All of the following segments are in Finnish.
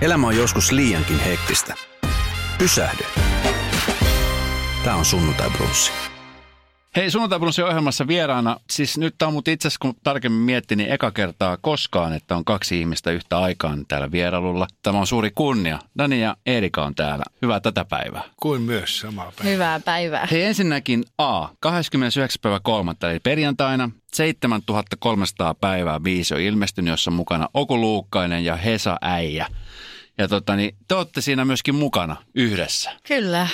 Elämä on joskus liiankin hektistä. Pysähdy. Tämä on Sunnuntai Brunssi. Hei, sunnuntai ohjelmassa vieraana, siis nyt tämä on mut itse asiassa kun tarkemmin miettii, niin eka kertaa koskaan, että on kaksi ihmistä yhtä aikaan täällä vierailulla. Tämä on suuri kunnia. Dani ja Erika on täällä. Hyvää tätä päivää. Kuin myös samaa päivää. Hyvää päivää. Hei ensinnäkin A, 29. päivä 3. eli perjantaina 7300 päivää biisi on ilmestynyt, jossa on mukana Oku Luukkainen ja Hesa Äijä. Ja tota, niin, te olette siinä myöskin mukana yhdessä. Kyllä.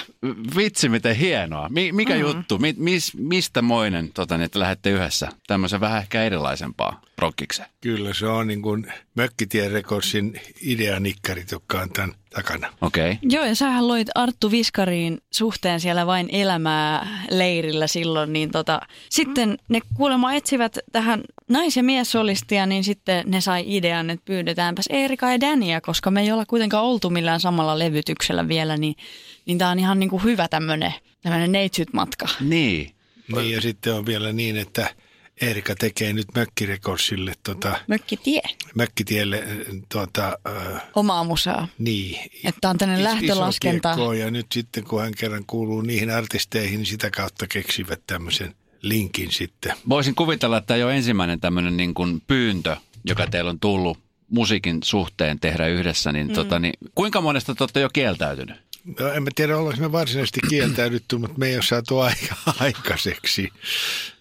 Vitsi, miten hienoa. Mi- mikä mm. juttu? Mi- mis- mistä moinen, tota, niin, että lähdette yhdessä tämmöisen vähän ehkä erilaisempaa rockikseen? Kyllä, se on niin kuin Mökkitien Rekordsin ideanikkarit, jotka on tämän takana. Okei. Okay. Joo, ja sähän loit Arttu Viskariin suhteen siellä vain elämää leirillä silloin, niin tota, sitten ne kuulemma etsivät tähän nais- ja miessolistia, niin sitten ne sai idean, että pyydetäänpäs Erika ja Dania, koska me ei olla kuitenkaan oltu millään samalla levytyksellä vielä, niin, niin tämä on ihan niin kuin hyvä tämmöinen neitsyt-matka. Niin. Niin, ja sitten on vielä niin, että Erika tekee nyt Mökkirekordsille tota, Mökkitie. Mökkitielle tuota, äh, omaa musaa. Niin. Että on tänne lähtölaskenta. ja nyt sitten kun hän kerran kuuluu niihin artisteihin, niin sitä kautta keksivät tämmöisen linkin sitten. Voisin kuvitella, että tämä ei ole ensimmäinen tämmöinen niin kuin pyyntö, joka teillä on tullut musiikin suhteen tehdä yhdessä, niin, mm. tota, niin kuinka monesta te olette jo kieltäytynyt? No, en mä tiedä, ollaanko me varsinaisesti kieltäydytty, mutta me ei ole saatu aika aikaiseksi.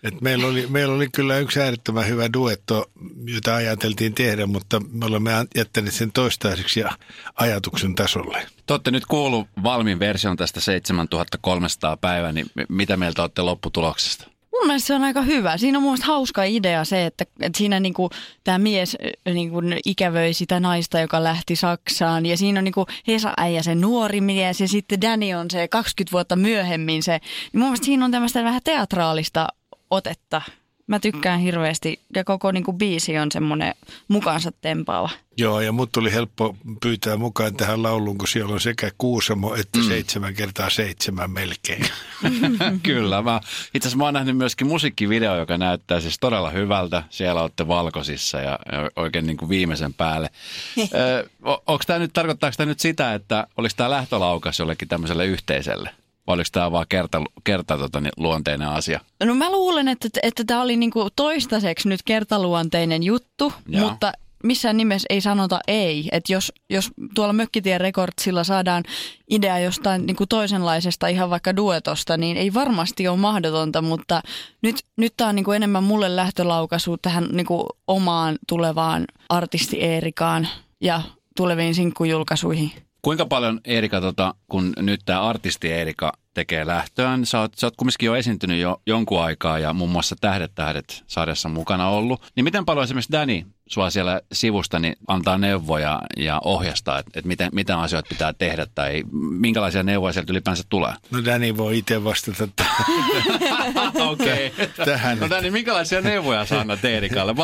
Et meillä, oli, meillä oli kyllä yksi äärettömän hyvä duetto, jota ajateltiin tehdä, mutta me olemme jättäneet sen toistaiseksi ja ajatuksen tasolle. Te olette nyt kuullut valmiin version tästä 7300 päivää, niin mitä mieltä olette lopputuloksesta? Mun mielestä se on aika hyvä. Siinä on mun hauska idea se, että, että siinä niinku, tämä mies niinku, ikävöi sitä naista, joka lähti Saksaan. Ja siinä on niinku Hesa äijä se nuori mies ja sitten Danny on se 20 vuotta myöhemmin se. Niin mun mielestä siinä on tämmöistä vähän teatraalista otetta Mä tykkään hirveästi ja koko niin kuin, biisi on semmoinen mukaansa tempaava. Joo, ja mut tuli helppo pyytää mukaan tähän lauluun, kun siellä on sekä Kuusamo että mm. seitsemän kertaa seitsemän melkein. Kyllä, mä, itse asiassa mä oon nähnyt myöskin musiikkivideo, joka näyttää siis todella hyvältä. Siellä olette valkoisissa ja, ja oikein niin kuin viimeisen päälle. Ö, onko tämä nyt, tarkoittaako tämä nyt sitä, että olisi tämä lähtölaukas jollekin tämmöiselle yhteiselle? Vai oliko tämä vaan kerta, kerta tota, niin, luonteinen asia? No mä luulen, että, että tämä oli niinku toistaiseksi nyt kertaluonteinen juttu, ja. mutta missään nimessä ei sanota ei. Että jos, jos tuolla Mökkitien rekordsilla saadaan idea jostain niin kuin toisenlaisesta, ihan vaikka duetosta, niin ei varmasti ole mahdotonta, mutta nyt, nyt tämä on niin kuin enemmän mulle lähtölaukaisu tähän niin kuin omaan tulevaan artisti Eerikaan ja tuleviin sinkkujulkaisuihin. Kuinka paljon Erika, tota, kun nyt tämä artisti Erika tekee lähtöään, sä oot, sä oot kumminkin jo esiintynyt jo jonkun aikaa ja muun muassa Tähdet tähdet sarjassa mukana ollut, niin miten paljon esimerkiksi Danny sua siellä sivusta niin antaa neuvoja ja ohjastaa, että, että miten, mitä asioita pitää tehdä tai minkälaisia neuvoja sieltä ylipäänsä tulee? No Danny voi itse vastata Okei. Okay. Tähän. No Danny, minkälaisia neuvoja saa annat Erikalle?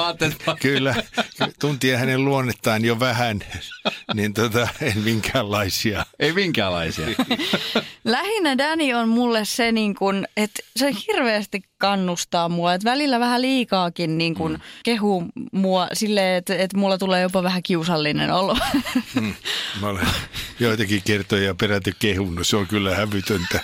Kyllä, tuntien hänen luonnettaan jo vähän, niin tota, en minkäänlaisia. Ei minkäänlaisia. Lähinnä Danny on mulle se, niin kun, että se hirveästi kannustaa mua. Et välillä vähän liikaakin niin kun mm. kehuu mua silleen, että, että mulla tulee jopa vähän kiusallinen olo. Mm. Mä olen joitakin kertoja peräti kehunut, se on kyllä hävytöntä.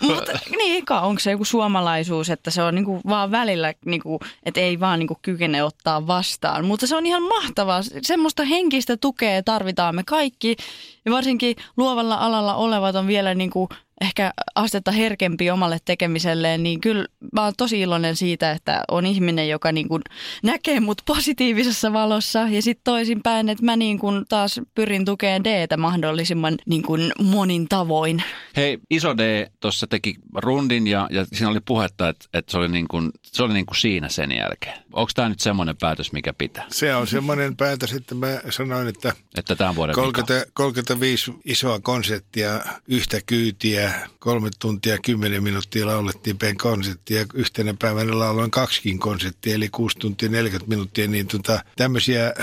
Mutta niin, eka onko se joku suomalaisuus, että se on niinku vaan välillä, niinku, että ei vaan niinku kykene ottaa vastaan. Mutta se on ihan mahtavaa. Semmoista henkistä tukea tarvitaan me kaikki. Ja varsinkin luovalla alalla olevat on vielä niinku ehkä astetta herkempi omalle tekemiselleen, niin kyllä mä oon tosi iloinen siitä, että on ihminen, joka niin kuin näkee mut positiivisessa valossa ja sitten toisinpäin, että mä niin kuin taas pyrin tukemaan D-tä mahdollisimman niin kuin monin tavoin. Hei, Iso D tuossa teki rundin ja, ja siinä oli puhetta, että, että se oli, niin kuin, se oli niin kuin siinä sen jälkeen. Onko tämä nyt semmoinen päätös, mikä pitää? Se on semmoinen päätös, että mä sanoin, että, että tämän vuoden 30, 35 isoa konserttia, yhtä kyytiä, kolme tuntia, kymmenen minuuttia laulettiin pen konserttia. Yhtenä päivänä lauloin kaksikin konserttia, eli 6 tuntia 40 minuuttia. Niin tota, tämmöisiä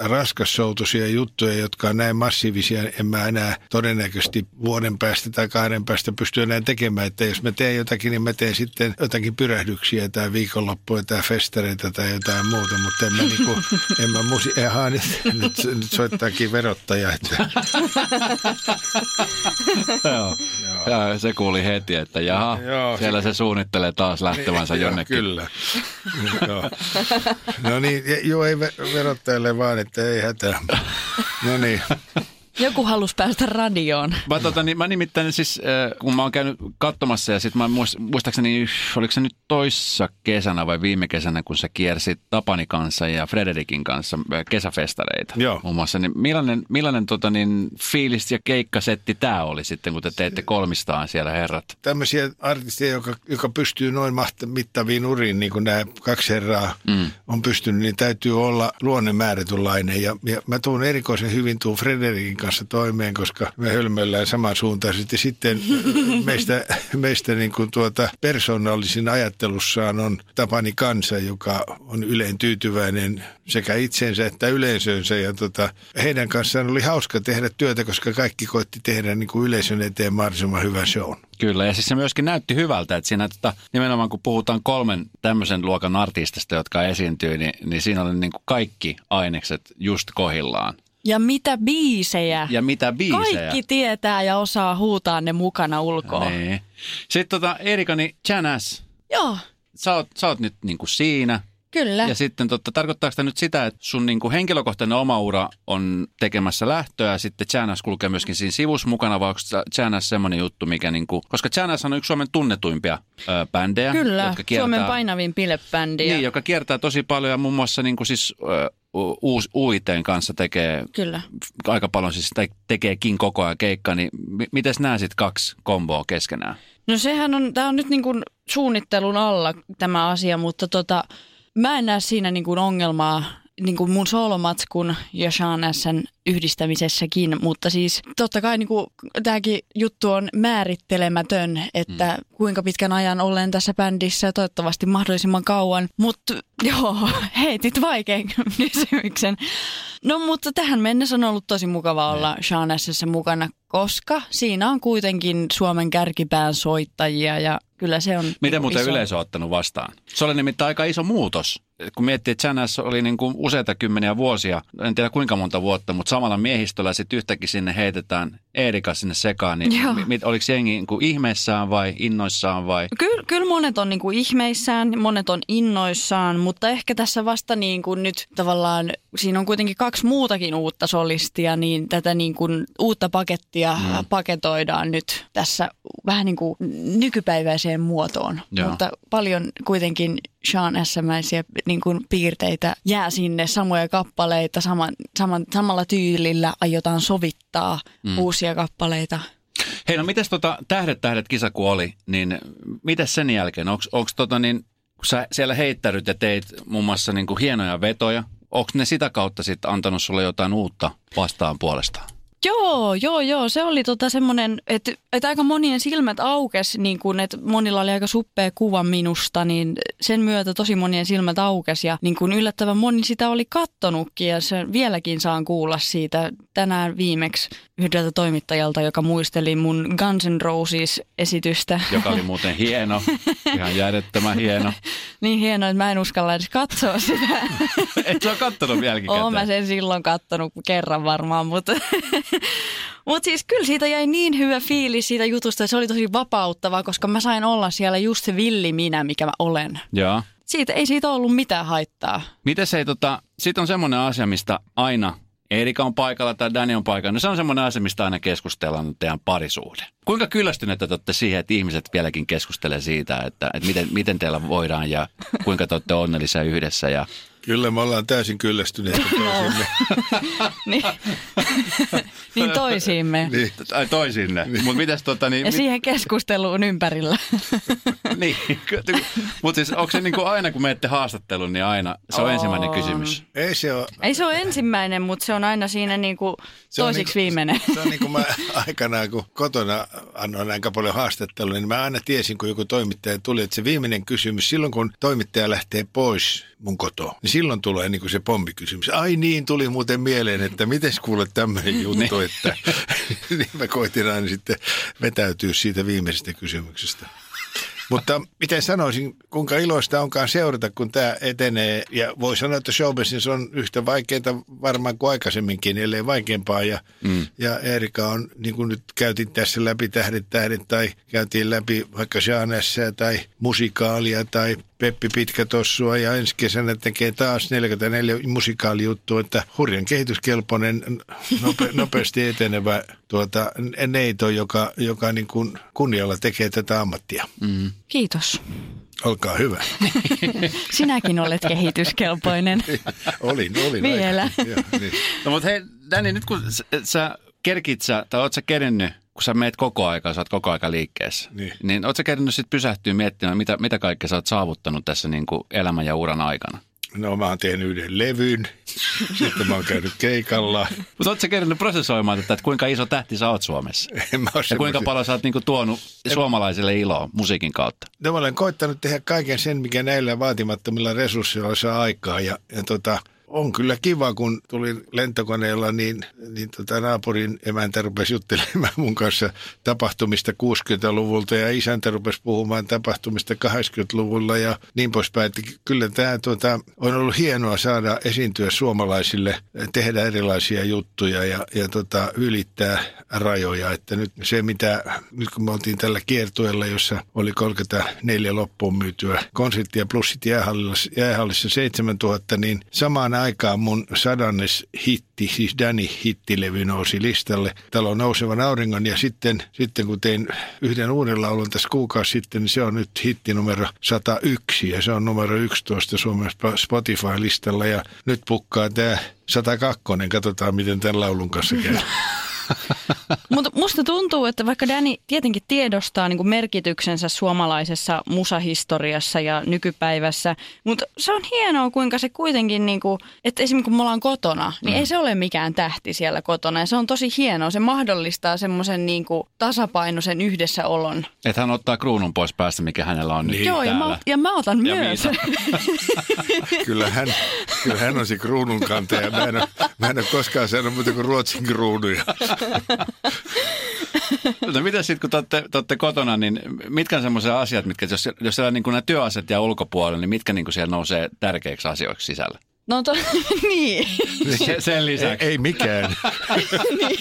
raskassoutuisia juttuja, jotka on näin massiivisia, en mä enää todennäköisesti vuoden päästä tai kahden päästä pysty enää tekemään. Että jos mä teen jotakin, niin mä teen sitten jotakin pyrähdyksiä tai viikonloppuja tai festareita tai jotain muuta, mutta en mä, niinku, en mä musi... Aha, nyt, nyt, nyt soittaakin verottaja. Että. Joo. Ja se kuuli heti, että jaha, Joo, siellä se, se suunnittelee taas lähtevänsä niin, jonnekin. Kyllä. joo. No niin, joo, ei verottajalle vaan, että ei hätää. No niin. Joku halusi päästä radioon. Mä, tota, niin, mä nimittäin siis, äh, kun mä oon käynyt katsomassa ja sitten mä muistaakseni, oliko se nyt toissa kesänä vai viime kesänä, kun sä kiersit Tapani kanssa ja Frederikin kanssa äh, kesäfestareita Joo. muun muassa. Niin millainen millainen tota, niin, fiilis ja keikkasetti tämä oli sitten, kun te teette kolmistaan siellä herrat? Tämmöisiä artisteja, joka, joka pystyy noin mittaviin uriin, niin kuin nämä kaksi herraa mm. on pystynyt, niin täytyy olla luonne määrätynlainen. Ja, ja mä tuun erikoisen hyvin tuun Frederikin kanssa kanssa toimeen, koska me hölmöillään samansuuntaisesti. Sitten meistä, meistä niin kuin tuota persoonallisin ajattelussaan on Tapani Kansa, joka on yleen tyytyväinen sekä itsensä että yleisönsä. Ja tota, heidän kanssaan oli hauska tehdä työtä, koska kaikki koitti tehdä niin kuin yleisön eteen mahdollisimman hyvän shown. Kyllä, ja siis se myöskin näytti hyvältä, että siinä tota, nimenomaan kun puhutaan kolmen tämmöisen luokan artistista, jotka esiintyy, niin, niin siinä oli niin kuin kaikki ainekset just kohillaan. Ja mitä biisejä. Ja mitä biisejä. Kaikki tietää ja osaa huutaa ne mukana ulkoa. Niin. Sitten tota, Erika, niin Janas. Joo. Sä oot, sä oot nyt niinku siinä. Kyllä. Ja sitten totta, tarkoittaako tämä nyt sitä, että sun niin kuin henkilökohtainen oma ura on tekemässä lähtöä ja sitten Chanas kulkee myöskin siinä sivussa mukana, vai onko Chanas semmoinen juttu, mikä niin kuin, koska Chanas on yksi Suomen tunnetuimpia ö, bändejä. Kyllä, jotka kiertää, Suomen painavin pilebändi. Niin, joka kiertää tosi paljon ja muun muassa niin kuin siis ö, UITn kanssa tekee Kyllä. aika paljon, siis te, tekeekin koko ajan keikka, niin m- miten nämä sitten kaksi komboa keskenään? No sehän on, tämä on nyt niin kuin suunnittelun alla tämä asia, mutta tota, mä en näe siinä niin kuin ongelmaa niin kuin mun solomatskun ja Sean yhdistämisessäkin, mutta siis totta kai niin kuin, tämäkin juttu on määrittelemätön, että mm. kuinka pitkän ajan olen tässä bändissä, toivottavasti mahdollisimman kauan, mutta joo, heitit vaikean kysymyksen. No mutta tähän mennessä on ollut tosi mukava olla Sean mukana, koska siinä on kuitenkin Suomen kärkipään soittajia ja kyllä se on Miten niin muuten iso... yleisö on ottanut vastaan? Se oli nimittäin aika iso muutos. Kun miettii, että Janas oli niin kuin useita kymmeniä vuosia, en tiedä kuinka monta vuotta, mutta samalla miehistöllä sitten yhtäkkiä sinne heitetään Eerika sinne sekaan. Niin mit, oliko jengi niin kuin ihmeissään vai innoissaan vai? Kyllä, kyllä monet on niin kuin ihmeissään, monet on innoissaan, mutta ehkä tässä vasta niin kuin nyt tavallaan, siinä on kuitenkin kaksi muutakin uutta solistia, niin tätä niin kuin uutta pakettia mm. paketoidaan nyt tässä vähän niin kuin nykypäiväiseen muotoon. Joo. Mutta paljon kuitenkin Sean S-mäisiä niin kuin piirteitä jää sinne, samoja kappaleita, saman, saman, samalla tyylillä aiotaan sovittaa mm. uusia kappaleita. Hei, no mites tota Tähdet tähdet kisa kun oli, niin mitäs sen jälkeen? Onko tota niin, kun sä siellä heittäryt ja teit muun muassa niin kuin hienoja vetoja, onko ne sitä kautta sitten antanut sulle jotain uutta vastaan puolestaan? Joo, joo, joo. Se oli tota semmoinen, että, että aika monien silmät aukes, niin kun, että monilla oli aika suppea kuva minusta, niin sen myötä tosi monien silmät aukes ja niin kun yllättävän moni sitä oli kattonutkin ja se vieläkin saan kuulla siitä tänään viimeksi yhdeltä toimittajalta, joka muisteli mun Guns N' Roses-esitystä. Joka oli muuten hieno, ihan järjettömän hieno. niin hieno, että mä en uskalla edes katsoa sitä. Et sä ole kattonut vieläkin Oon mä sen silloin kattonut kerran varmaan, mutta... Mutta siis kyllä siitä jäi niin hyvä fiilis siitä jutusta, että se oli tosi vapauttavaa, koska mä sain olla siellä just se villi minä, mikä mä olen. Joo. Siitä ei siitä ollut mitään haittaa. Miten se ei tota, sit on semmoinen asia, mistä aina Erika on paikalla tai Dani on paikalla, no se on semmoinen asia, mistä aina keskustellaan teidän parisuhde. Kuinka kyllästyneitä te olette siihen, että ihmiset vieläkin keskustelee siitä, että, että miten, miten teillä voidaan ja kuinka te olette onnellisia yhdessä ja Kyllä me ollaan täysin kyllästyneitä toisimme. niin, niin toisiimme. niin. tai toisinne. Niin. Mutta mitäs tota niin... Ja siihen keskusteluun ympärillä. niin. Mutta siis onko se niinku aina kun menette haastatteluun, niin aina se on, ensimmäinen kysymys? Ei se ole. Ei se ole ensimmäinen, mutta se on aina siinä niinku toisiksi niinku, viimeinen. Se on niin kuin mä aikanaan, kun kotona annoin aika paljon haastattelua, niin mä aina tiesin, kun joku toimittaja tuli, että se viimeinen kysymys, silloin kun toimittaja lähtee pois mun kotoa, niin silloin tulee niin kuin se pommikysymys. Ai niin, tuli muuten mieleen, että miten kuule tämmöinen juttu, että niin mä koitin aina sitten vetäytyä siitä viimeisestä kysymyksestä. Mutta miten sanoisin, kuinka iloista onkaan seurata, kun tämä etenee. Ja voi sanoa, että showbusiness on yhtä vaikeaa varmaan kuin aikaisemminkin, ellei vaikeampaa. Ja, mm. ja Erika on, niin kuin nyt käytiin tässä läpi Tähdet tähdet tai käytiin läpi vaikka Jeanessa tai musikaalia tai Peppi Pitkätossua ja ensi kesänä tekee taas 44 musikaalijuttu, että hurjan kehityskelpoinen, nope, nopeasti etenevä tuota, neito, joka, joka niin kuin kunnialla tekee tätä ammattia. Mm. Kiitos. Olkaa hyvä. Sinäkin olet kehityskelpoinen. olin, olin. Vielä. Joo, niin. No mutta hei, Danny, nyt kun sä kerkit sä, tai oot sä kerennyt kun sä meet koko aika, sä oot koko aika liikkeessä, niin, niin oot sä kerännyt sitten pysähtyä miettimään, mitä, mitä kaikkea sä oot saavuttanut tässä niin kuin elämän ja uran aikana? No mä oon tehnyt yhden levyn, sitten mä oon käynyt keikalla. Mutta oot sä kerännyt prosessoimaan tätä, että kuinka iso tähti sä oot Suomessa? En mä ja kuinka paljon sä oot niinku tuonut en... suomalaisille iloa musiikin kautta? No mä olen koittanut tehdä kaiken sen, mikä näillä vaatimattomilla resursseilla saa aikaa. Ja, ja tota, on kyllä kiva, kun tulin lentokoneella, niin, niin tota naapurin emäntä rupesi juttelemaan mun kanssa tapahtumista 60-luvulta ja isäntä rupesi puhumaan tapahtumista 80-luvulla ja niin poispäin. Että kyllä tämä tota, on ollut hienoa saada esiintyä suomalaisille, tehdä erilaisia juttuja ja, ja tota, ylittää rajoja. Että nyt se, mitä nyt kun me oltiin tällä kiertueella, jossa oli 34 loppuun myytyä konserttia plus jäähallissa, jäähallissa 7000, niin samaan aikaan mun sadannes hitti, siis Danny hittilevy nousi listalle talon nousevan auringon ja sitten, sitten kun tein yhden uuden laulun tässä kuukausi sitten, niin se on nyt hitti numero 101 ja se on numero 11 Suomen Spotify-listalla ja nyt pukkaa tämä 102, katsotaan miten tämän laulun kanssa käy. Mutta musta tuntuu, että vaikka Danny tietenkin tiedostaa niin merkityksensä suomalaisessa musahistoriassa ja nykypäivässä, mutta se on hienoa, kuinka se kuitenkin, niin kuin, että esimerkiksi kun me ollaan kotona, niin mm. ei se ole mikään tähti siellä kotona. Ja se on tosi hienoa. Se mahdollistaa semmoisen niin tasapainoisen yhdessäolon. Että hän ottaa kruunun pois päästä, mikä hänellä on niin. Joo, ja mä, ja mä otan ja myös. kyllä, hän, kyllä hän on se kruunun kantaja. Mä en ole, mä en ole koskaan sanonut muuta kuin ruotsin kruunuja. No mitä sitten, kun te olette, te olette kotona, niin mitkä on semmoisia asiat, mitkä, jos, jos siellä niin nämä työasiat ja ulkopuolella, niin mitkä niin kuin siellä nousee tärkeiksi asioiksi sisällä? No to, niin. Se, sen lisäksi. Ei, ei mikään. niin.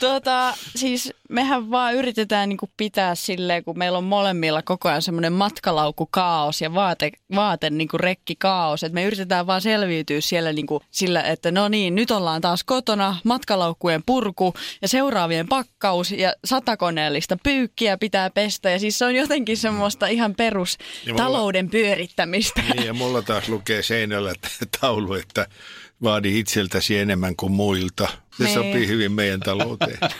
Tuota, siis mehän vaan yritetään niin pitää silleen, kun meillä on molemmilla koko ajan semmoinen matkalaukkukaos ja vaate, vaate niin rekkikaos. Että me yritetään vaan selviytyä siellä niin kuin sillä, että no niin, nyt ollaan taas kotona, matkalaukkujen purku ja seuraavien pakkaus ja satakoneellista pyykkiä pitää pestä. Ja siis se on jotenkin semmoista ihan perus mulla, talouden pyörittämistä. Niin ja mulla taas lukee seinällä taulu, että vaadi itseltäsi enemmän kuin muilta. Se niin. sopii hyvin meidän talouteen.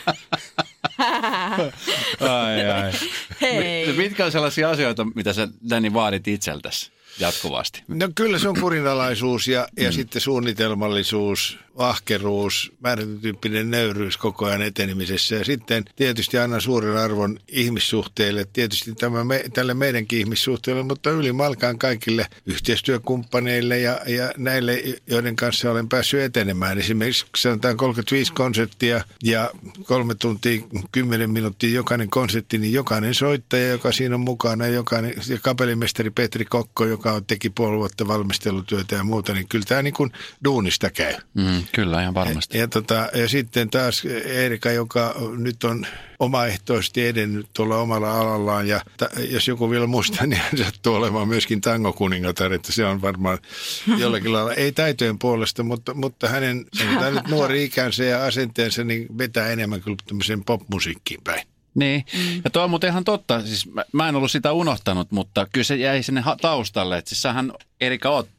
ai, ai. Hei. Mitkä on sellaisia asioita, mitä sä Danny vaadit itseltäsi jatkuvasti? No kyllä se on kurinalaisuus ja, ja mm. sitten suunnitelmallisuus, ahkeruus, määrätyyppinen nöyryys koko ajan etenemisessä. Ja sitten tietysti aina suuren arvon ihmissuhteille, tietysti tämä me, tälle meidänkin ihmissuhteelle, mutta ylimalkaan kaikille yhteistyökumppaneille ja, ja näille, joiden kanssa olen päässyt etenemään. Esimerkiksi sanotaan 35 konserttia ja kolme tuntia, kymmenen minuuttia jokainen konsertti, niin jokainen soittaja, joka siinä on mukana, jokainen, ja kapellimestari Petri Kokko, joka joka teki puoli vuotta valmistelutyötä ja muuta, niin kyllä tämä niin kuin duunista käy. Mm, kyllä, ihan varmasti. Ja, ja, tota, ja sitten taas Erika, joka nyt on omaehtoisesti edennyt tuolla omalla alallaan. Ja ta, jos joku vielä muistaa, niin hän sattuu olemaan myöskin tangokuningatar, että se on varmaan jollakin lailla, ei täytöjen puolesta, mutta, mutta hänen nyt nuori ikänsä ja asenteensa niin vetää enemmän kuin tämmöiseen popmusiikkiin päin. Niin, mm. ja tuo on muuten ihan totta. Siis mä, mä en ollut sitä unohtanut, mutta kyllä se jäi sinne taustalle. Että siis sähän Erika oot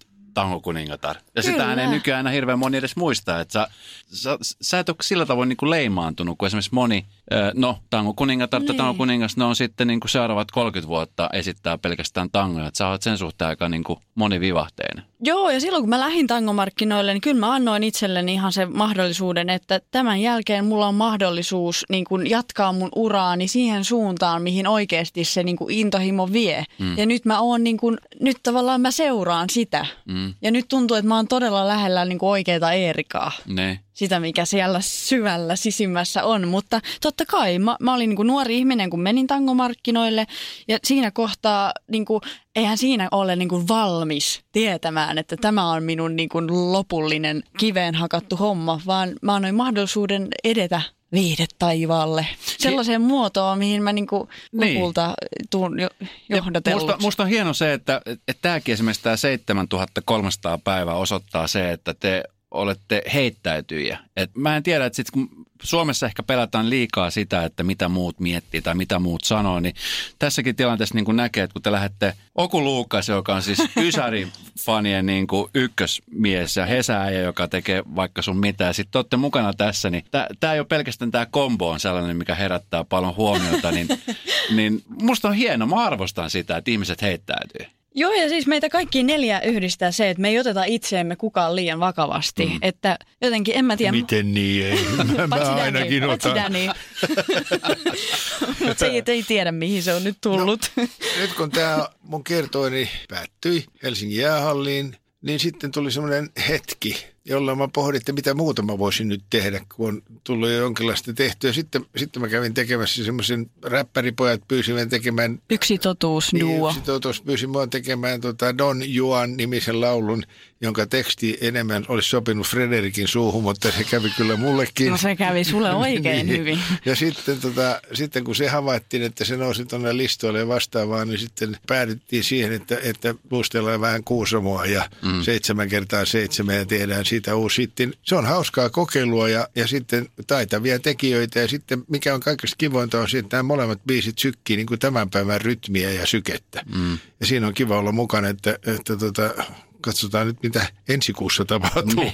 tangokuningatar. Ja sitä ei nykyään aina hirveän moni edes muista. Että sä, sä, sä et ole sillä tavoin niin kuin leimaantunut, kun esimerkiksi moni, no tangokuningatar niin. tai kuningas, ne on sitten niin kuin seuraavat 30 vuotta esittää pelkästään tangoja. Että sä oot sen suhteen aika niin kuin monivivahteinen. Joo, ja silloin kun mä lähdin tangomarkkinoille, niin kyllä mä annoin itselleni ihan sen mahdollisuuden, että tämän jälkeen mulla on mahdollisuus niin kuin jatkaa mun uraani siihen suuntaan, mihin oikeasti se niin kuin intohimo vie. Mm. Ja nyt mä oon niin kuin, nyt tavallaan mä seuraan sitä. Mm. Ja nyt tuntuu, että mä oon todella lähellä niin kuin oikeaa Eerikaa. Ne sitä, mikä siellä syvällä sisimmässä on. Mutta totta kai, mä, mä olin niin kuin nuori ihminen, kun menin tangomarkkinoille ja siinä kohtaa, niin kuin, eihän siinä ole niin kuin valmis tietämään, että tämä on minun niin kuin lopullinen kiveen hakattu homma, vaan mä annoin mahdollisuuden edetä viihdetaivaalle. Sellaiseen muotoon, mihin mä niinku niin. lopulta tuun jo, johdatellut. Musta, musta on hieno se, että, että tämäkin esimerkiksi tämä 7300 päivää osoittaa se, että te olette heittäytyjiä. Et mä en tiedä, että sit kun Suomessa ehkä pelataan liikaa sitä, että mitä muut miettii tai mitä muut sanoo, niin tässäkin tilanteessa niin kuin näkee, että kun te lähdette Oku Luukas, joka on siis Ysäri-fanien niin kuin ykkösmies ja Hesääjä, joka tekee vaikka sun mitä, ja sitten olette mukana tässä, niin tämä ei ole pelkästään tämä kombo on sellainen, mikä herättää paljon huomiota, niin, niin musta on hieno, mä arvostan sitä, että ihmiset heittäytyy. Joo, ja siis meitä kaikki neljä yhdistää se, että me ei oteta itseemme kukaan liian vakavasti. Mm. Että jotenkin, en mä tiedä. Miten niin ei? Mä, mä ainakin otan. Niin. Mutta se ei, ei tiedä, mihin se on nyt tullut. No, nyt kun tämä mun kertoini päättyi Helsingin jäähalliin, niin sitten tuli semmoinen hetki, jolloin mä pohdin, että mitä muuta mä voisin nyt tehdä, kun on tullut jo jonkinlaista tehtyä. Sitten, sitten mä kävin tekemässä semmoisen räppäripojat pyysivät tekemään... Yksi totuus, niin, duo. Yksi totuus pyysi mua tekemään tota Don Juan nimisen laulun, jonka teksti enemmän olisi sopinut Frederikin suuhun, mutta se kävi kyllä mullekin. No se kävi sulle oikein niin. hyvin. Ja sitten, tota, sitten kun se havaittiin, että se nousi tuonne listoille ja vastaavaan, niin sitten päädyttiin siihen, että, että muistellaan vähän kuusamoa ja mm. seitsemän kertaa seitsemän ja tehdään siitä uusi. Sitten se on hauskaa kokeilua ja, ja sitten taitavia tekijöitä ja sitten mikä on kaikista kivointa on se, että nämä molemmat biisit sykkii niin kuin tämän päivän rytmiä ja sykettä. Mm. Ja siinä on kiva olla mukana, että, että tota, katsotaan nyt, mitä ensi kuussa tapahtuu.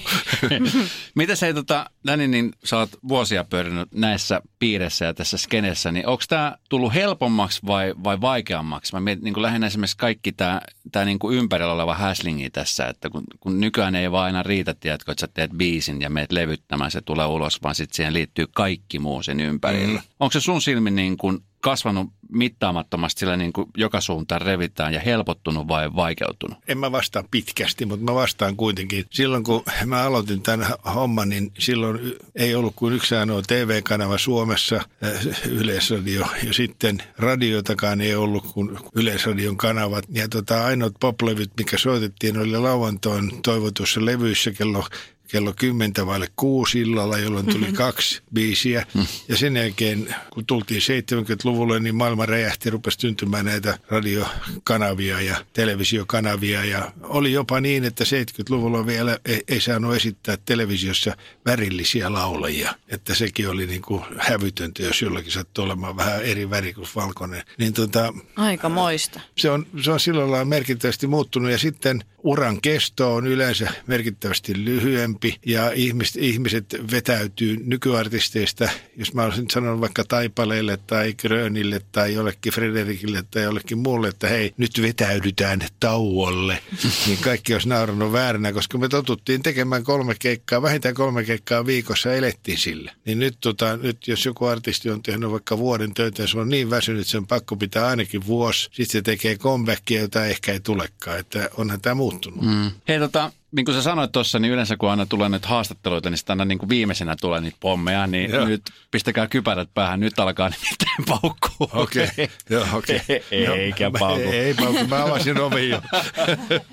Niin. mitä se, tota, Dani, niin sä oot vuosia pyörinyt näissä piirissä ja tässä skenessä, niin onko tämä tullut helpommaksi vai, vai vaikeammaksi? Mä mietin niin lähinnä esimerkiksi kaikki tämä tää niin ympärillä oleva häslingi tässä, että kun, kun nykyään ei vaan aina riitä, tiedätkö, että sä teet biisin ja meet levyttämään, se tulee ulos, vaan sitten siihen liittyy kaikki muu sen ympärillä. Mm. Onko se sun silmin niin kuin kasvanut mittaamattomasti sillä niin kuin joka suuntaan revitään ja helpottunut vai vaikeutunut? En mä vastaa pitkästi, mutta mä vastaan kuitenkin. Silloin kun mä aloitin tämän homman, niin silloin ei ollut kuin yksi ainoa TV-kanava Suomessa, äh, Yleisradio, ja sitten radiotakaan ei ollut kuin Yleisradion kanavat. Ja tota, ainoat poplevyt, mikä soitettiin, oli lauantoon toivotussa levyissä kello kello 10 vaille kuusi illalla, jolloin tuli mm-hmm. kaksi biisiä. Mm. Ja sen jälkeen, kun tultiin 70-luvulle, niin maailma räjähti, rupesi syntymään näitä radiokanavia ja televisiokanavia. Ja oli jopa niin, että 70-luvulla vielä ei, ei saanut esittää televisiossa värillisiä laulajia. Että sekin oli niin kuin hävytöntä, jos jollakin sattui olemaan vähän eri väri kuin valkoinen. Niin tota, Aika moista. Se on, se on silloin lailla merkittävästi muuttunut ja sitten uran kesto on yleensä merkittävästi lyhyempi ja ihmiset, ihmiset vetäytyy nykyartisteista, jos mä olisin sanonut vaikka Taipaleelle tai Grönille tai jollekin Frederikille tai jollekin muulle, että hei, nyt vetäydytään tauolle, niin kaikki olisi naurannut vääränä, koska me totuttiin tekemään kolme keikkaa, vähintään kolme keikkaa viikossa elettiin sillä. Niin nyt, tota, nyt jos joku artisti on tehnyt vaikka vuoden töitä ja se on niin väsynyt, että sen pakko pitää ainakin vuosi, sitten se tekee comebackia, jota ehkä ei tulekaan, että onhan tämä muuttunut. Mm. Hei tota, niin kuin sä sanoit tuossa, niin yleensä kun aina tulee nyt haastatteluita, niin sitten aina niin kuin viimeisenä tulee niitä pommeja, niin Joo. nyt pistäkää kypärät päähän, nyt alkaa nimittäin paukkuu. Okei, joo, okei. Eikä Joo, pauku. Ei, ei pauku, mä avasin oven jo.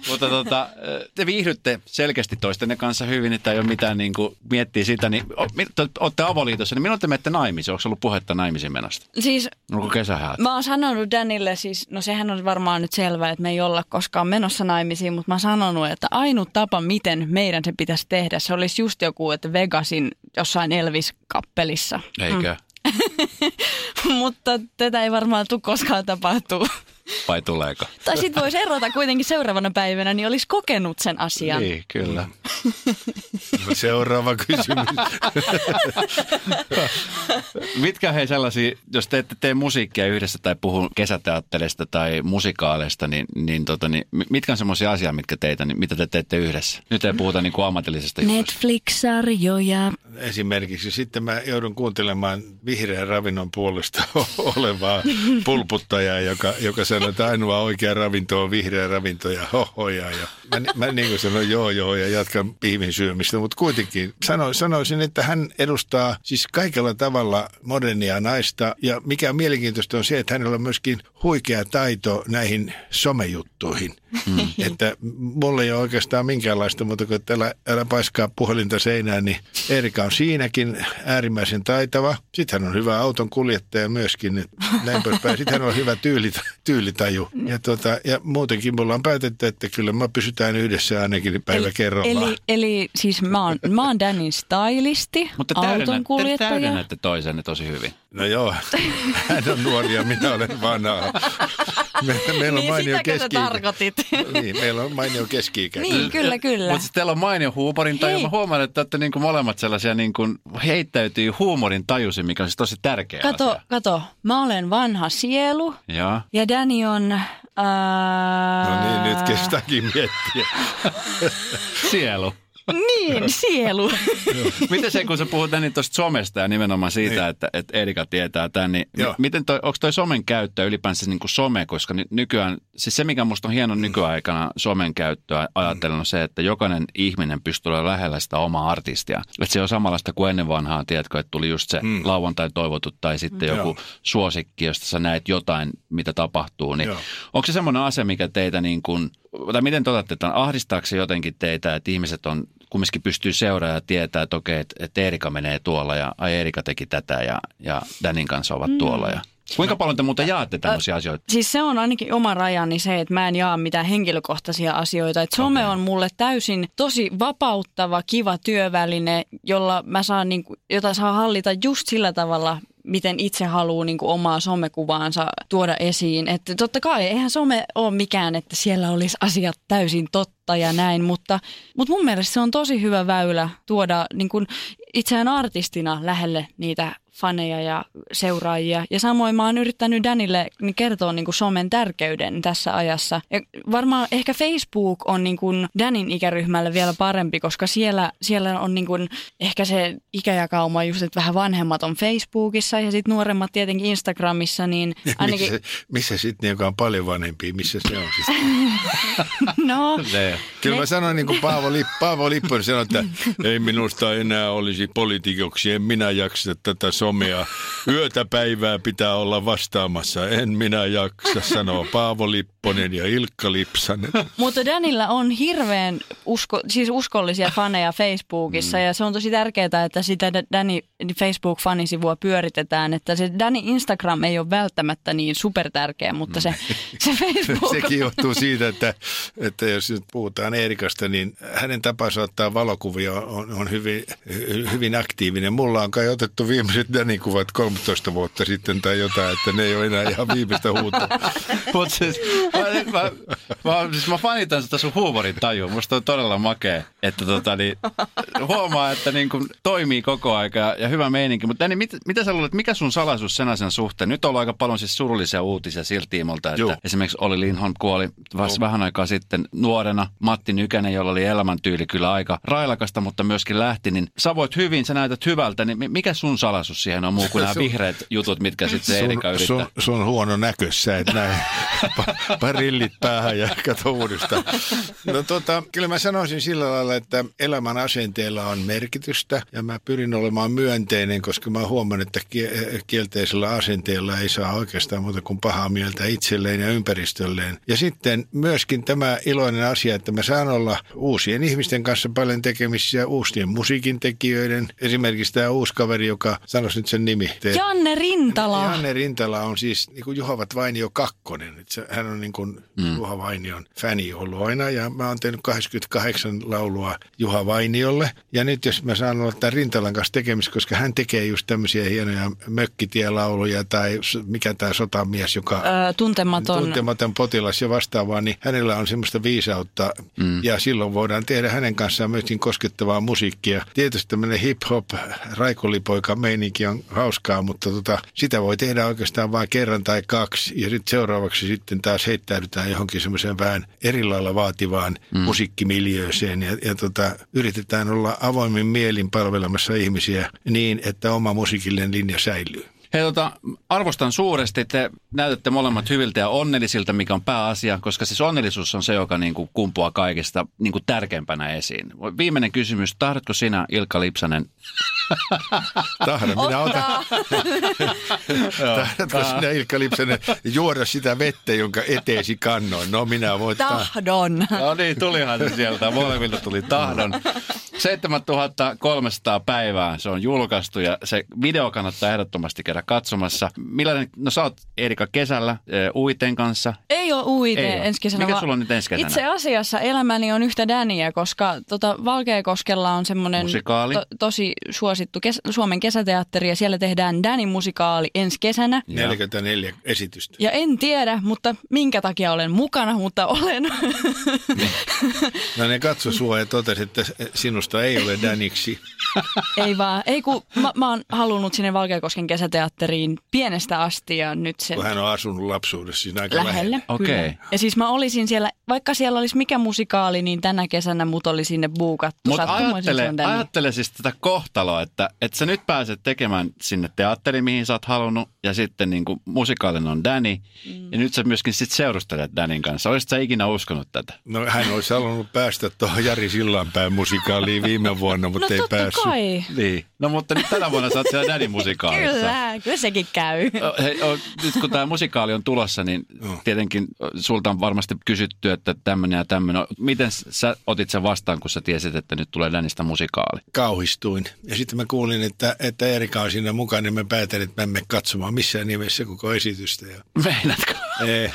Mutta tota, te viihdytte selkeästi toistenne kanssa hyvin, että ei ole mitään niin kuin miettiä sitä, niin o- mi- te olette avoliitossa, niin milloin te menette naimisiin? Onko ollut puhetta naimisiin menosta? Siis Onko kesähäät? Mä oon sanonut Danille, siis, no sehän on varmaan nyt selvää, että me ei olla koskaan menossa naimisiin, mutta mä oon sanonut, että ainut tapa, miten meidän se pitäisi tehdä, se olisi just joku, että Vegasin jossain Elvis-kappelissa. Eikö? mutta tätä ei varmaan tule koskaan tapahtuu. Vai tuleeko? tai sitten voisi erota kuitenkin seuraavana päivänä, niin olisi kokenut sen asian. Niin, kyllä. Seuraava kysymys. Mitkä hei sellaisia, jos te ette tee musiikkia yhdessä tai puhu kesäteatterista tai musikaaleista, niin, niin, tota, niin mi- mitkä on semmoisia asioita, mitkä teitä, niin mitä te teette yhdessä? Nyt ei puhuta niin kuin ammatillisesta. Netflix-sarjoja. Esimerkiksi sitten mä joudun kuuntelemaan vihreän ravinnon puolesta olevaa pulputtajaa, joka, joka sanoo, että ainoa oikea ravinto on vihreä ravinto ja hohoja. Ja mä, mä niin kuin sanon joo joo ja jatkan piimin syömistä, mutta kuitenkin sano, sanoisin, että hän edustaa siis kaikella tavalla modernia naista ja mikä on mielenkiintoista on se, että hänellä on myöskin huikea taito näihin somejuttuihin. Mm. Että mulla ei ole oikeastaan minkäänlaista, mutta kun että älä, älä paiskaa puhelinta seinään, niin Erika on siinäkin äärimmäisen taitava. Sitten hän on hyvä auton kuljettaja myöskin, että näin poispäin. Sitten hän on hyvä tyylit, tyylitaju. Ja, tota, ja muutenkin mulla on päätetty, että kyllä me pysytään yhdessä ainakin päivä Eli, kerrallaan. eli, eli siis mä oon, mä oon Danin stylisti, Mutta täydennä- te autonkuljettaja. täydennätte toisenne tosi hyvin. No joo, hän on nuori ja minä olen vanha. Me, meillä on Niin, mainio keski tarkoitit? Niin, meillä on mainio keski Niin, kyllä, kyllä. Mutta siis teillä on mainio huumorin taju. Hei. Mä huomaan, että te olette niin kuin molemmat sellaisia niin kuin heittäytyy huumorin tajusi, mikä on siis tosi tärkeä Kato, asia. kato, mä olen vanha sielu Joo. ja Danny on... Ää... No niin, nyt kestääkin miettiä. Sielu. Niin, sielu. Miten se, kun sä puhut niin tuosta somesta ja nimenomaan siitä, Niin. että, että Erika tietää tämän, niin Joo. miten toi, onko toi somen käyttö ylipäänsä niin kuin some, koska ny- nykyään, siis se mikä musta on hieno Mm. nykyaikana somen käyttöä ajatellen on se, että jokainen ihminen pystyy olemaan lähellä sitä omaa artistia. Että se on samanlaista kuin ennen vanhaa, tiedätkö, että tuli just se Mm. lauantai toivotut tai sitten Mm. joku Joo. suosikki, josta sä näet jotain, mitä tapahtuu, niin Joo. onko se semmoinen asia, mikä teitä niin kuin, tai miten te otatte tämän, ahdistaako se jotenkin teitä, että ihmiset on kumminkin pystyy seuraamaan ja tietää, että okei, että, että Erika menee tuolla ja ai Erika teki tätä ja, ja Danin kanssa ovat tuolla. Ja. Kuinka paljon te muuten jaatte tämmöisiä asioita? Siis se on ainakin oma rajani se, että mä en jaa mitään henkilökohtaisia asioita. Et some Okei. on mulle täysin tosi vapauttava, kiva työväline, jolla mä saan, niinku, jota saa hallita just sillä tavalla, miten itse haluaa niinku omaa somekuvaansa tuoda esiin. Että totta kai, eihän some ole mikään, että siellä olisi asiat täysin totta ja näin, mutta, mutta mun mielestä se on tosi hyvä väylä tuoda niinku itseään artistina lähelle niitä faneja ja seuraajia. Ja samoin mä oon yrittänyt Danille niin kertoa niin kuin somen tärkeyden tässä ajassa. Ja varmaan ehkä Facebook on niin kuin Danin ikäryhmälle vielä parempi, koska siellä, siellä on niin kuin ehkä se ikäjakauma just, että vähän vanhemmat on Facebookissa ja sitten nuoremmat tietenkin Instagramissa, niin ainakin... Missä, missä sitten, joka on paljon vanhempi, missä se on siis? No, Se. Kyllä mä sanoin niin kuin Paavo, Lip, Paavo Lipponen sanoi, että ei minusta enää olisi poliitikoksi, en minä jaksa tätä somea. Yötä päivää pitää olla vastaamassa, en minä jaksa, sanoo Paavo Lipponen ja Ilkka Lipsanen. Mutta Danilla on hirveän usko, siis uskollisia faneja Facebookissa mm. ja se on tosi tärkeää, että sitä Dani Facebook-fanisivua pyöritetään. Että se Dani Instagram ei ole välttämättä niin supertärkeä, mutta se, se Facebook... Sekin johtuu siitä, että, että jos nyt puhutaan Eerikasta, niin hänen tapansa ottaa valokuvia on, on hyvin, hy- hyvin aktiivinen. Mulla on kai otettu viimeiset Dani-kuvat 13 vuotta sitten tai jotain, että ne ei ole enää ihan viimeistä huutoa. Mutta siis, mä, mä, mä, siis mä fanitan sitä sun huumorin tajua. Musta on todella makea, että tota, niin, huomaa, että niin kun toimii koko aika ja, hyvä meininki. Mutta niin, mit, mitä sä luulet, mikä sun salaisuus sen asian suhteen? Nyt on aika paljon siis surullisia uutisia siltä tiimolta, että Juu. esimerkiksi Oli Lindholm kuoli vasta vähän aikaa sitten nuorena. Matti Nykänen, jolla oli elämäntyyli kyllä aika railakasta, mutta myöskin lähti. Niin sä voit hyvin, sä näytät hyvältä, niin mi- mikä sun salaisuus siihen on muu kuin nämä vihreät jutut, mitkä sitten se Erika yrittää. sun, sun huono näkössä, että näin pa- parillit päähän ja kato uudestaan. No tota, kyllä mä sanoisin sillä lailla, että elämän asenteella on merkitystä ja mä pyrin olemaan myönteinen, koska mä huomaan, että kie- kielteisellä asenteella ei saa oikeastaan muuta kuin pahaa mieltä itselleen ja ympäristölleen. Ja sitten myöskin tämä iloinen asia, että mä saan olla uusien ihmisten kanssa paljon tekemisissä, uusien musiikin tekijöiden. Esimerkiksi tämä uusi kaveri, joka, sanois nyt sen nimi. Te- Janne Rintala. Janne Rintala on siis niin kuin Juhavat Vainio kakkonen. Et se, hän on niin kuin mm. Juha Vainion fäni ollut aina ja mä oon tehnyt 88 laulua Juha Vainiolle. Ja nyt jos mä saan olla tämän Rintalan kanssa tekemistä, koska hän tekee just tämmöisiä hienoja mökkitielauluja tai mikä tämä sotamies, joka... Ö, tuntematon. Tuntematon potilas ja vastaavaa, niin hänellä on semmoista viisautta mm. ja silloin voidaan tehdä hänen kanssaan myöskin koskettavaa musiikkia. Tietysti tämmöinen hip-hop, raikolipoika meininki on hauskaa, mutta tota, sitä voi tehdä oikeastaan vain kerran tai kaksi ja sitten seuraavaksi sitten taas heittäydytään johonkin semmoiseen vähän eri lailla vaativaan mm. musiikkimiljööseen ja, ja tota, yritetään olla avoimin mielin palvelemassa ihmisiä niin, että oma musiikillinen linja säilyy. Hei, tota, arvostan suuresti. Te näytätte molemmat hyviltä ja onnellisilta, mikä on pääasia, koska siis onnellisuus on se, joka niin kuin kumpuaa kaikista niin kuin tärkeimpänä esiin. Viimeinen kysymys. Tahdotko sinä, Ilkka Lipsanen, Tahdon, minä otan. Tahdotko sinä Ilkka Lipsanen juoda sitä vettä, jonka eteesi kannoin? No minä voin. ta- Tahdon. No niin, tulihan se sieltä. Molemmilta tuli tahdon. 7300 päivää se on julkaistu ja se video kannattaa ehdottomasti käydä katsomassa. Millainen, no sä oot Erika kesällä Uiten kanssa. Ei ole UIT Ei oo. ensi kesänä. Mikä sulla on nyt ensi kesänä? Itse asiassa elämäni on yhtä Däniä, koska tota Valkeakoskella on semmoinen Musikaali. to, tosi suosittu kes, Suomen kesäteatteri ja siellä tehdään Dänin musikaali ensi kesänä. 44 esitystä. Ja en tiedä, mutta minkä takia olen mukana, mutta olen. No ne katso sua ja totesi, että sinusta ei ole Daniksi. ei vaan, ei kun mä, mä oon halunnut sinne Valkeakosken kesäteatteriin pienestä asti ja nyt se kun hän on asunut lapsuudessa siinä aika lähellä. lähellä. Okei. kyllä. Ja siis mä olisin siellä, vaikka siellä olisi mikä musikaali, niin tänä kesänä mut oli sinne buukattu. Mutta ajattele, Danny. ajattele siis tätä kohtaloa, että, että sä nyt pääset tekemään sinne teatteri, mihin sä oot halunnut, ja sitten niin kuin musikaalinen on Danny, mm. ja nyt sä myöskin sit seurustelet Danin kanssa. Olisit sä ikinä uskonut tätä? No hän olisi halunnut päästä tuohon Jari Sillanpään musikaaliin viime vuonna, mutta No ei totta päässyt. kai. Niin. No mutta nyt tänä vuonna sä oot siellä Danin musikaalissa. Kyllä, kyllä sekin käy. Hei, o, nyt kun tämä musikaali on tulossa, niin tietenkin sulta on varmasti kysytty, että tämmöinen ja tämmöinen. Miten sä otit sen vastaan, kun sä tiesit, että nyt tulee Danista musikaali? Kauhistuin. Ja sitten mä kuulin, että, että Erika on siinä mukana, niin mä päätin, että mä en mene katsomaan missään nimessä koko esitystä. Ja, Meinaatko? ee,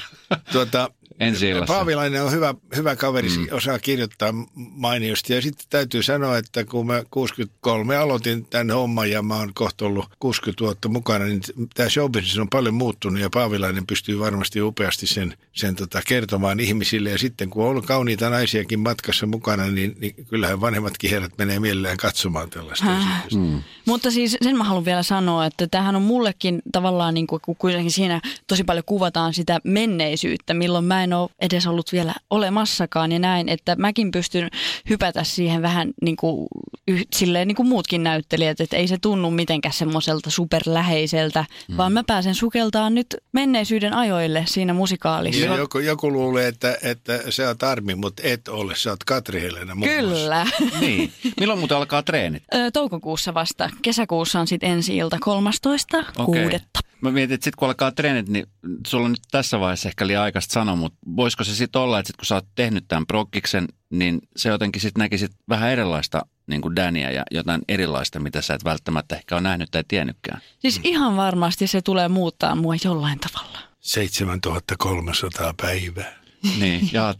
tuota, Ensi illassa. Paavilainen on hyvä, hyvä kaveri, mm. osaa kirjoittaa mainiosti. Ja sitten täytyy sanoa, että kun mä 63 aloitin tämän homman ja mä oon kohta ollut 60 vuotta mukana, niin tämä showbusiness on paljon muuttunut ja Paavilainen pystyy varmasti upeasti sen, sen tota kertomaan ihmisille. Ja sitten kun on ollut kauniita naisiakin matkassa mukana, niin, niin kyllähän vanhemmatkin herrat menee mielellään katsomaan tällaista. Mm. Mutta siis sen mä haluan vielä sanoa, että tämähän on mullekin tavallaan niin kuin, kun kuitenkin siinä tosi paljon kuvataan sitä menneisyyttä, milloin mä en ole edes ollut vielä olemassakaan ja näin, että mäkin pystyn hypätä siihen vähän niin kuin, yh, silleen niin kuin muutkin näyttelijät, että ei se tunnu mitenkään semmoiselta superläheiseltä, mm. vaan mä pääsen sukeltaan nyt menneisyyden ajoille siinä musikaalissa. Ja joku, joku luulee, että, että sä oot Armi, mutta et ole. Sä oot Katri Helena muun. Kyllä. Niin. Milloin muuten alkaa treenit? Ö, Toukokuussa vasta. Kesäkuussa on sitten ensi ilta 13. Okei. kuudetta. Mä mietin, että sitten kun alkaa treenit, niin sulla on nyt tässä vaiheessa ehkä liian aikaista sanoa, mutta voisiko se sitten olla, että sit kun sä oot tehnyt tämän prokkiksen, niin se jotenkin sitten näkisit vähän erilaista niin kuin Dania ja jotain erilaista, mitä sä et välttämättä ehkä ole nähnyt tai tiennytkään. Siis ihan varmasti se tulee muuttaa mua jollain tavalla. 7300 päivää. Niin, ja.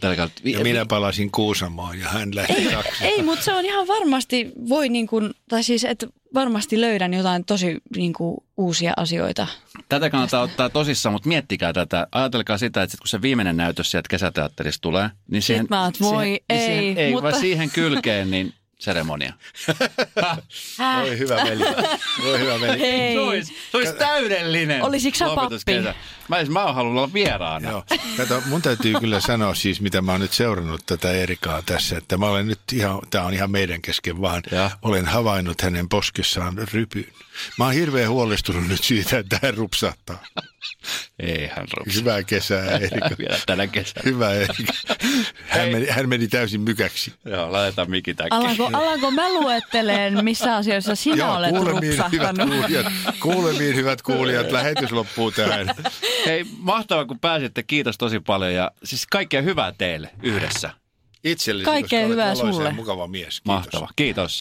Ja minä palasin Kuusamoon ja hän lähti Ei, ei mutta se on ihan varmasti, voi niin kuin, tai siis, että varmasti löydän jotain tosi niin kuin, uusia asioita. Tätä kannattaa ottaa tosissaan, mutta miettikää tätä. Ajatelkaa sitä, että sit kun se viimeinen näytös sieltä kesäteatterista tulee, niin siihen, mä oot, voi, siihen, ei, siihen, ei mutta- vaan siihen kylkeen, niin seremonia. Voi hyvä veli. Voi hyvä veli. Hei. Se olisi, se olisi täydellinen Olisitko sä pappi? Mä, mä oon halunnut olla vieraana. Joo. Kato, mun täytyy kyllä sanoa siis, mitä mä oon nyt seurannut tätä Erikaa tässä, että mä olen nyt ihan, tää on ihan meidän kesken vaan, Ja. olen havainnut hänen poskessaan rypyn. Mä oon hirveän huolestunut nyt siitä, että hän rupsahtaa. Ei hän rupsi. Hyvää kesää, Erika. Vielä tänä kesänä. Hyvä, Erika. Hän meni, hän meni täysin mykäksi. Joo, laitetaan mikit äkkiä. Alanko, alanko mä luetteleen, missä asioissa sinä olet kuulemiin hyvät kuulijat, kuulemiin hyvät kuulijat, lähetys loppuu tähän. Hei, mahtavaa kun pääsitte. Kiitos tosi paljon ja siis kaikkea hyvää teille yhdessä. Itsellesi, Kaikkea hyvää sulle. mukava mies. Kiitos. Mahtavaa. Kiitos.